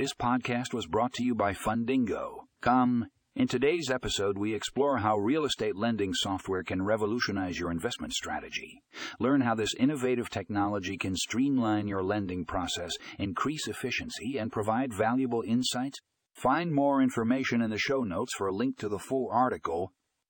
This podcast was brought to you by Fundingo. Come, in today's episode, we explore how real estate lending software can revolutionize your investment strategy. Learn how this innovative technology can streamline your lending process, increase efficiency, and provide valuable insights. Find more information in the show notes for a link to the full article